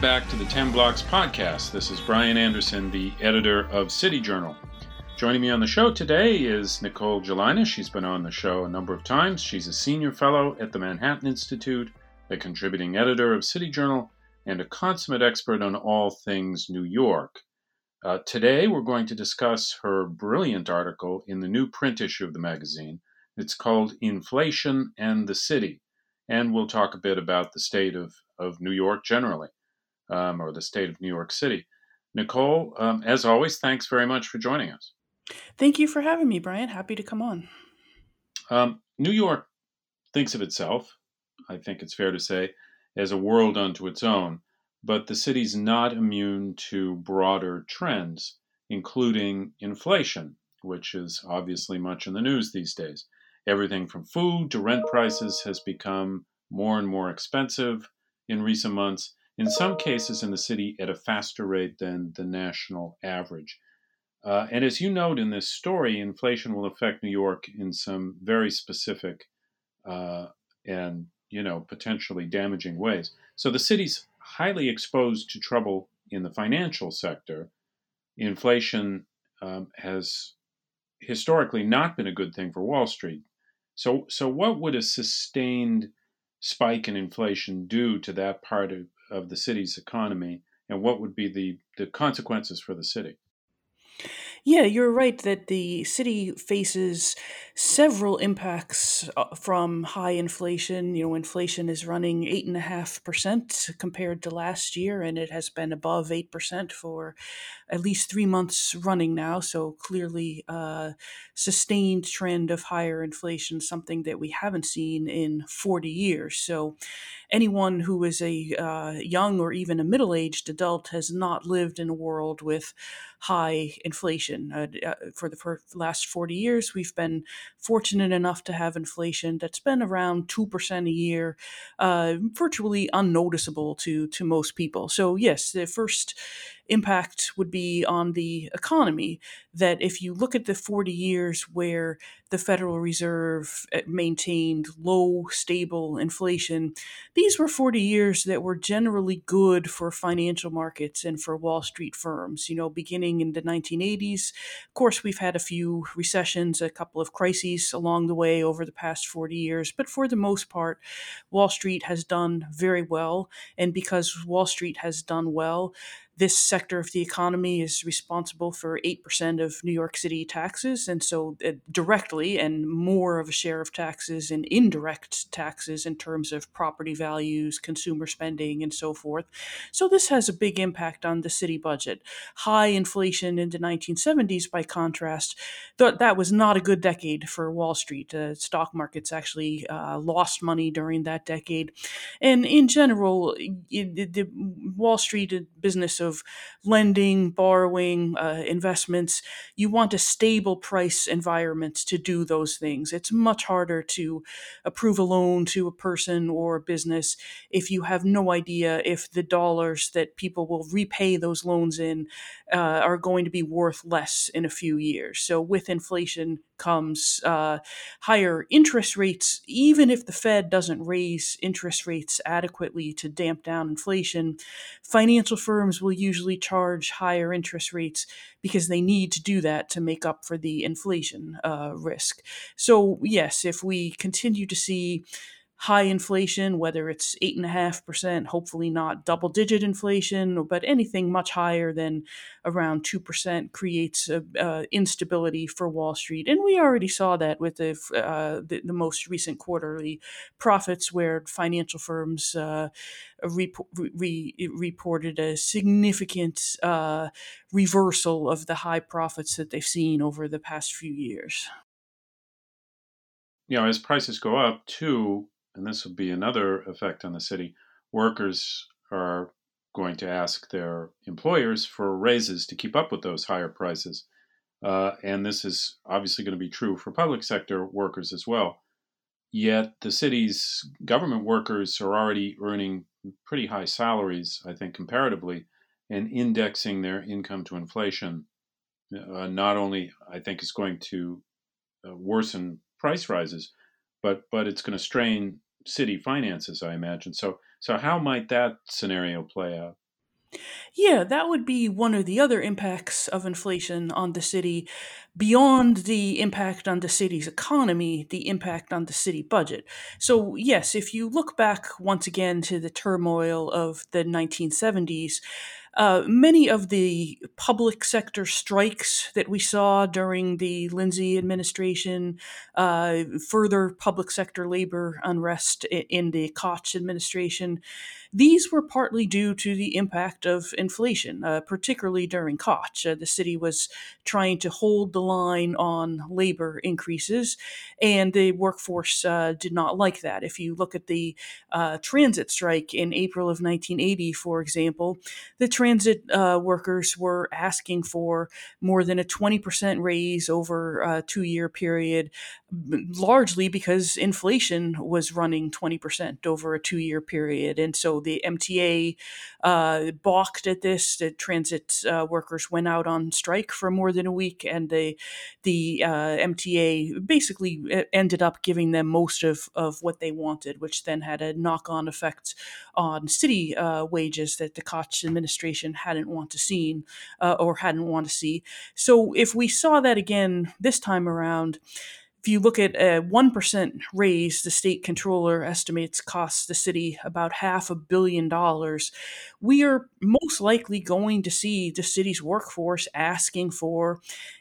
back to the 10 Blocks podcast. This is Brian Anderson, the editor of City Journal. Joining me on the show today is Nicole Gelinas. She's been on the show a number of times. She's a senior fellow at the Manhattan Institute, a contributing editor of City Journal, and a consummate expert on all things New York. Uh, today, we're going to discuss her brilliant article in the new print issue of the magazine. It's called Inflation and the City, and we'll talk a bit about the state of, of New York generally um, or the state of New York City. Nicole, um, as always, thanks very much for joining us. Thank you for having me, Brian. Happy to come on. Um, New York thinks of itself, I think it's fair to say, as a world unto its own, but the city's not immune to broader trends, including inflation, which is obviously much in the news these days. Everything from food to rent prices has become more and more expensive in recent months, in some cases in the city at a faster rate than the national average. Uh, and as you note in this story, inflation will affect New York in some very specific uh, and you know potentially damaging ways. So the city's highly exposed to trouble in the financial sector. Inflation um, has historically not been a good thing for Wall Street. So, so what would a sustained spike in inflation do to that part of, of the city's economy, and what would be the, the consequences for the city? Yeah, you're right that the city faces several impacts uh, from high inflation. You know, inflation is running 8.5% compared to last year, and it has been above 8% for at least three months running now. So clearly, uh, sustained trend of higher inflation, something that we haven't seen in 40 years. So anyone who is a uh, young or even a middle aged adult has not lived in a world with high inflation. Uh, uh for the last 40 years, we've been fortunate enough to have inflation that's been around 2% a year, uh, virtually unnoticeable to, to most people. So, yes, the first impact would be on the economy. That if you look at the 40 years where the Federal Reserve uh, maintained low, stable inflation, these were 40 years that were generally good for financial markets and for Wall Street firms. You know, beginning in the 1980s, of course, we've had a few recessions, a couple of crises along the way over the past 40 years, but for the most part, Wall Street has done very well. And because Wall Street has done well, this sector of the economy is responsible for 8% of New York City taxes. And so, uh, directly, and more of a share of taxes and indirect taxes in terms of property values, consumer spending, and so forth. So, this has a big impact on the city budget. High inflation in the 1970s, by contrast, th- that was not a good decade for Wall Street. Uh, stock markets actually uh, lost money during that decade. And in general, the Wall Street business of of lending, borrowing, uh, investments, you want a stable price environment to do those things. It's much harder to approve a loan to a person or a business if you have no idea if the dollars that people will repay those loans in uh, are going to be worth less in a few years. So, with inflation comes uh, higher interest rates, even if the Fed doesn't raise interest rates adequately to damp down inflation, financial firms will usually charge higher interest rates because they need to do that to make up for the inflation uh, risk. So, yes, if we continue to see high inflation, whether it's 8.5%, hopefully not double digit inflation, but anything much higher than around 2% creates a, uh, instability for Wall Street. And we already saw that with the, uh, the, the, most recent quarterly profits, where financial firms uh, re- reported a significant uh, reversal of the high profits that they've seen over the past few years. You know, as prices go up, too, and this will be another effect on the city, workers are going to ask their employers for raises to keep up with those higher prices. Uh, and this is obviously going to be true for public sector workers as well. Yet the city's government workers are already earning pretty high salaries, I think, comparatively, and indexing their income to inflation uh, not only, I think, is going to uh, worsen price rises, but but it's going to strain city finances, I imagine. So so how might that scenario play out? Yeah, that would be one of the other impacts of inflation on the city beyond the impact on the city's economy, the impact on the city budget. So, yes, if you look back once again to the turmoil of the 1970s, uh, many of the public sector strikes that we saw during the Lindsay administration, uh, further public sector labor unrest in the Koch administration, these were partly due to the impact of inflation, uh, particularly during Koch. Uh, the city was trying to hold the line on labor increases, and the workforce uh, did not like that. If you look at the uh, transit strike in April of 1980, for example, the transit uh, workers were asking for more than a 20% raise over a two year period, largely because inflation was running 20% over a two year period. And so the MTA uh, balked at this. The transit uh, workers went out on strike for more than a week, and the the uh, MTA basically uh, ended up giving them most of, of what they wanted, which then had a knock on effect on city uh, wages that the Koch administration hadn't want to see uh, or hadn't want to see. So if we saw that again this time around, if you look at a 1% raise, the state controller estimates costs the city about half a billion dollars. We are most likely going to see the city's workforce asking for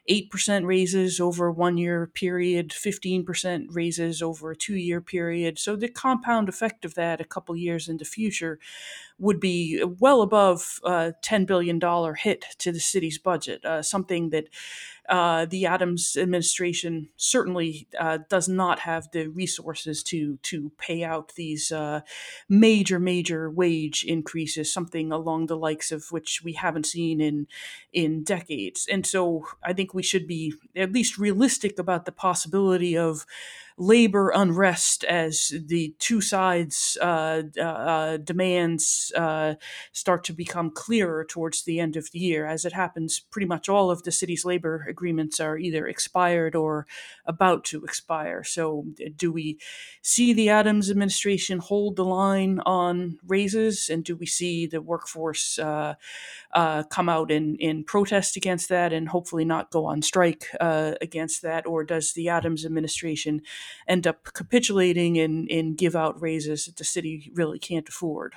8% raises over a one year period, 15% raises over a two year period. So the compound effect of that a couple years in the future would be well above a $10 billion hit to the city's budget, uh, something that uh, the Adams administration certainly uh, does not have the resources to to pay out these uh, major major wage increases, something along the likes of which we haven't seen in in decades. And so I think we should be at least realistic about the possibility of labor unrest as the two sides' uh, uh, demands uh, start to become clearer towards the end of the year. As it happens, pretty much all of the city's labor agreements are either expired or about to expire. So, do we see the Adams administration hold the line on raises, and do we see the workforce uh, uh, come out in, in protest against that and hopefully not go on strike against that? Or does the Adams administration end up capitulating and, and give out raises that the city really can't afford?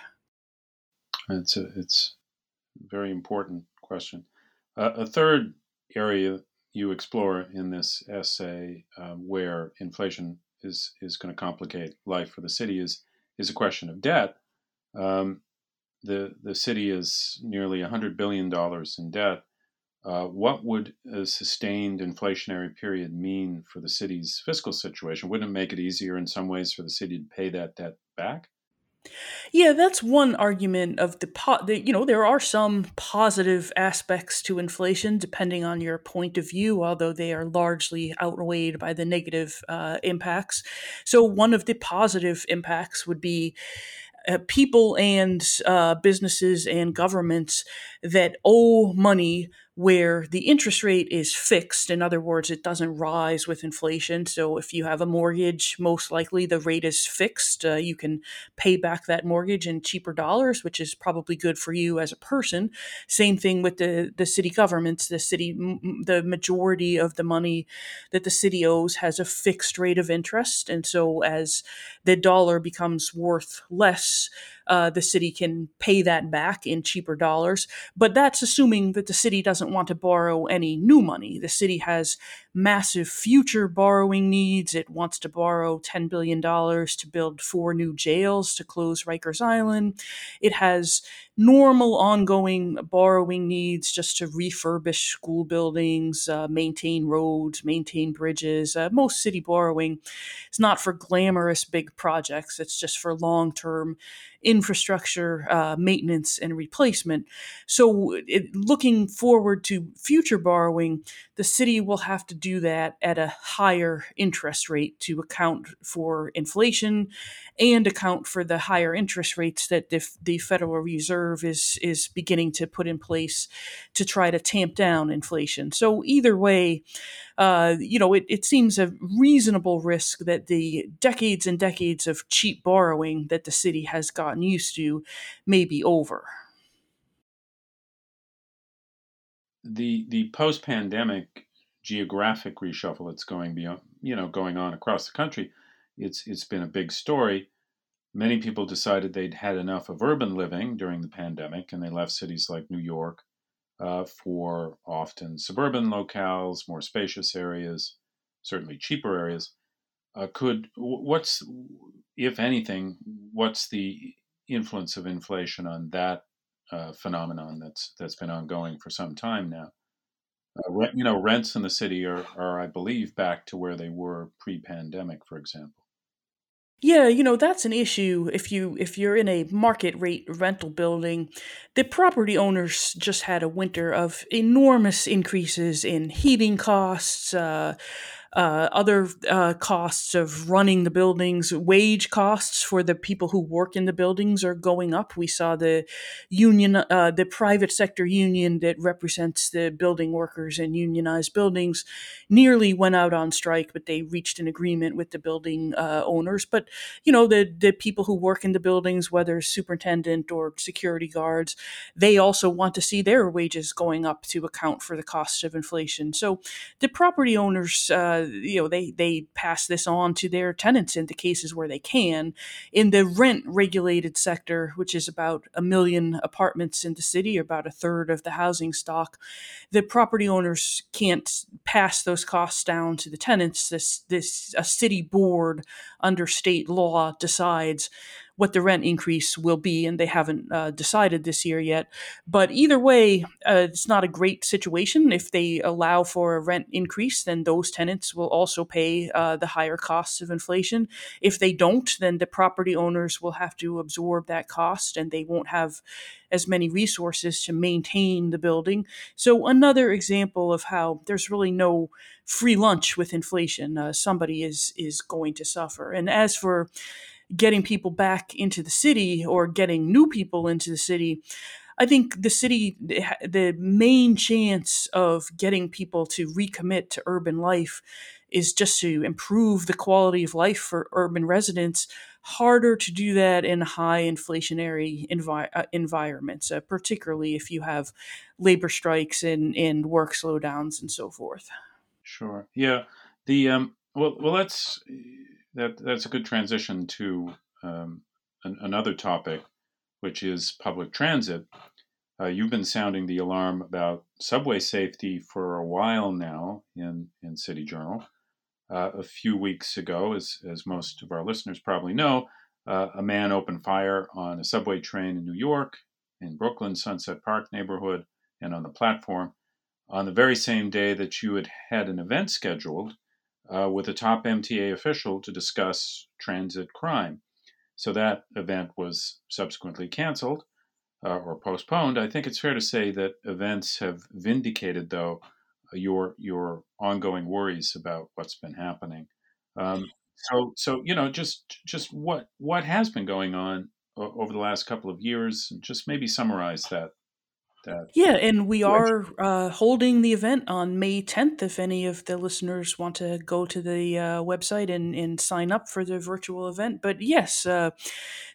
It's a, it's a very important question. Uh, a third area you explore in this essay uh, where inflation is, is going to complicate life for the city is, is a question of debt. Um, the, the city is nearly $100 billion in debt. Uh, what would a sustained inflationary period mean for the city's fiscal situation? Wouldn't it make it easier in some ways for the city to pay that debt back? Yeah, that's one argument of the, pot. you know there are some positive aspects to inflation depending on your point of view, although they are largely outweighed by the negative uh, impacts. So one of the positive impacts would be uh, people and uh, businesses and governments that owe money where the interest rate is fixed. In other words, it doesn't rise with inflation. So if you have a mortgage, most likely the rate is fixed. Uh, you can pay back that mortgage in cheaper dollars, which is probably good for you as a person. Same thing with the, the city governments. The city, m- the majority of the money that the city owes has a fixed rate of interest. And so as the dollar becomes worth less, uh, the city can pay that back in cheaper dollars. But that's assuming that the city doesn't want to borrow any new money. The city has massive future borrowing needs. It wants to borrow $10 billion to build four new jails to close Rikers Island. It has normal ongoing borrowing needs just to refurbish school buildings, uh, maintain roads, maintain bridges. Uh, most city borrowing is not for glamorous big projects, it's just for long term infrastructure uh, maintenance and replacement. So, it, looking forward to future borrowing, the city will have to do that at a higher interest rate to account for inflation and account for the higher interest rates that the, the Federal Reserve is is beginning to put in place to try to tamp down inflation. So either way, uh, you know, it, it seems a reasonable risk that the decades and decades of cheap borrowing that the city has gotten used to may be over. the the post pandemic geographic reshuffle that's going beyond, you know, going on across the country, it's it's been a big story. Many people decided they'd had enough of urban living during the pandemic, and they left cities like New York uh, for often suburban locales, more spacious areas, certainly cheaper areas. Uh, could what's, if anything, what's the influence of inflation on that uh, phenomenon that's that's been ongoing for some time now? Uh, rent, you know, rents in the city are, are, I believe, back to where they were pre-pandemic, for example. Yeah, you know, that's an issue if you if you're in a market rate rental building. The property owners just had a winter of enormous increases in heating costs, uh, uh, other uh, costs of running the buildings, wage costs for the people who work in the buildings are going up. We saw the union, uh, the private sector union that represents the building workers and unionized buildings, nearly went out on strike, but they reached an agreement with the building uh, owners. But you know, the the people who work in the buildings, whether superintendent or security guards, they also want to see their wages going up to account for the cost of inflation. So the property owners uh, you know they they pass this on to their tenants in the cases where they can. In the rent regulated sector, which is about a million apartments in the city, about a third of the housing stock, the property owners can't pass those costs down to the tenants. This this a city board under state law decides what the rent increase will be, and they haven't uh, decided this year yet. But either way, uh, it's not a great situation. If they allow for a rent increase, then those tenants will also pay uh, the higher costs of inflation. If they don't, then the property owners will have to absorb that cost, and they won't have as many resources to maintain the building. So, another example of how there's really no free lunch with inflation. Uh, somebody is is going to suffer. And as for getting people back into the city or getting new people into the city. I think the city, the main chance of getting people to recommit to urban life is just to improve the quality of life for urban residents. Harder to do that in high inflationary envi- uh, environments, uh, particularly if you have labor strikes and, and work slowdowns and so forth. Sure. Yeah. The um. Well. Well. Let's that that's a good transition to um, an, another topic, which is public transit. Uh, you've been sounding the alarm about subway safety for a while now in in City Journal. Uh, a few weeks ago, as as most of our listeners probably know, uh, a man opened fire on a subway train in New York, in Brooklyn Sunset Park neighborhood, and on the platform. On the very same day that you had had an event scheduled uh, with a top MTA official to discuss transit crime. So that event was subsequently canceled uh, or postponed. I think it's fair to say that events have vindicated, though, your your ongoing worries about what's been happening. Um, so so you know just just what what has been going on over the last couple of years, and just maybe summarize that that yeah and we are uh, holding the event on may 10th if any of the listeners want to go to the uh, website and, and sign up for the virtual event. But yes uh,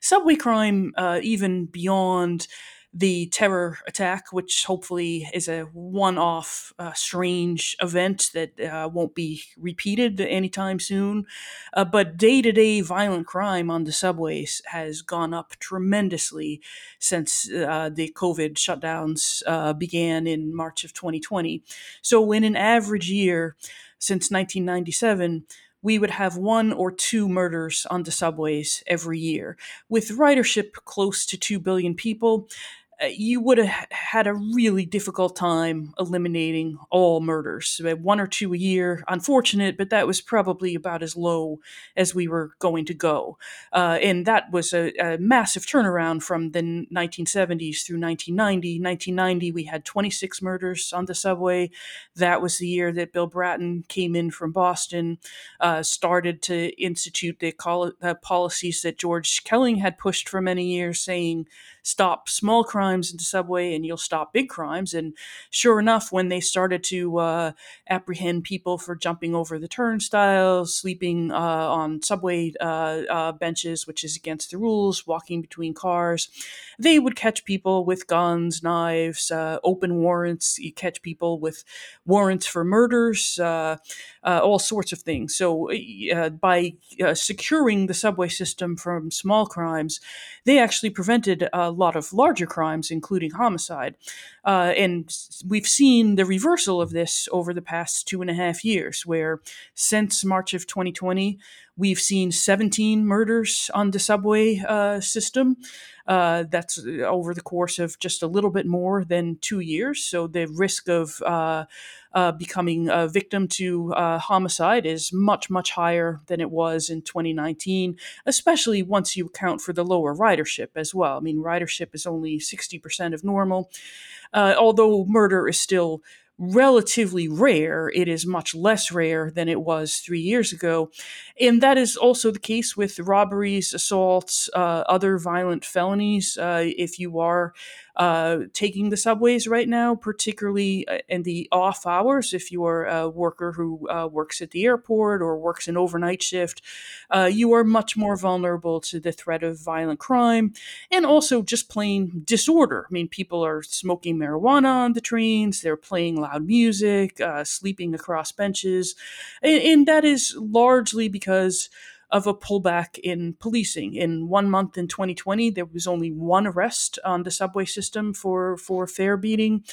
subway crime uh, even beyond the terror attack, which hopefully is a one off uh, strange event that uh, won't be repeated anytime soon. Uh, but day to day violent crime on the subways has gone up tremendously since uh, the COVID shutdowns uh, began in March of 2020. So, in an average year since 1997, we would have one or two murders on the subways every year. With ridership close to 2 billion people, you would have had a really difficult time eliminating all murders. One or two a year, unfortunate, but that was probably about as low as we were going to go. Uh, and that was a, a, massive turnaround from the 1970s through 1990. 1990, we had 26 murders on the subway. That was the year that Bill Bratton came in from Boston, uh, started to institute the policies that George Kelling had pushed for many years, saying stop small crimes in the subway and you'll stop big crimes. And sure enough, when they started to uh, apprehend people for jumping over the turnstiles, sleeping uh, on subway uh, uh, benches, which is against the rules, walking between cars, they would catch people with guns, knives, uh, open warrants. You catch people with warrants for murders, uh, all sorts of things. So by securing the subway system from small crimes, they actually prevented a lot of larger crimes, including homicide. Uh, and we've seen the reversal of this over the past two and a half years, where since March of 2020, we've seen 17 murders on the subway uh, system. Uh, that's over the course of just a little bit more than two years. So the risk of uh, uh, becoming a victim to uh, homicide is much, much higher than it was in 2019, especially once you account for the lower ridership as well. I mean, ridership is only 60% of normal. Uh, although murder is still relatively rare. It is much less rare than it was three years ago. And that is also the case with robberies, assaults, uh, other violent felonies. Uh, if you are uh, taking the subways right now, particularly uh, in the off hours, if you are a worker who uh, works at the airport or works an overnight shift, uh, you are much more vulnerable to the threat of violent crime and also just plain disorder. I mean, people are smoking marijuana on the trains, they're playing loud music, uh, sleeping across benches. And, and, that is largely because of a pullback in policing. In one month in 2020, there was only one arrest on the subway system for, for fare beating.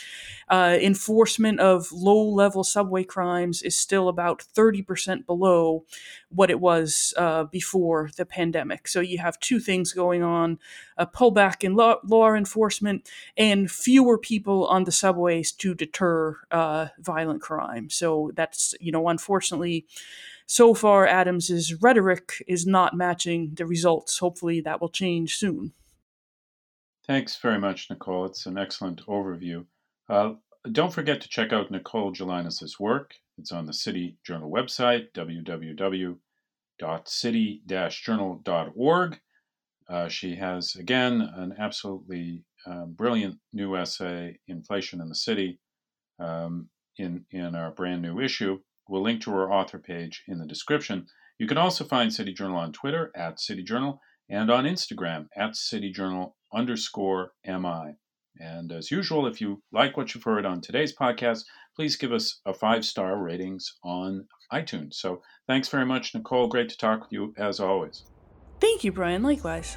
Uh, enforcement of low level subway crimes is still about 30% below what it was uh, before the pandemic. So you have two things going on a pullback in law, law enforcement and fewer people on the subways to deter uh, violent crime. So that's, you know, unfortunately, so far Adams's rhetoric is not matching the results. Hopefully that will change soon. Thanks very much, Nicole. It's an excellent overview. Uh, don't forget to check out Nicole Gelinas' work. It's on the City Journal website, www.city-journal.org. Uh, she has, again, an absolutely uh, brilliant new essay, Inflation in the City, um, in, in our brand new issue. We'll link to our author page in the description. You can also find City Journal on Twitter at City Journal and on Instagram at City Journal underscore MI. And as usual, if you like what you've heard on today's podcast, please give us a five star ratings on iTunes. So thanks very much, Nicole. Great to talk with you as always. Thank you, Brian. Likewise.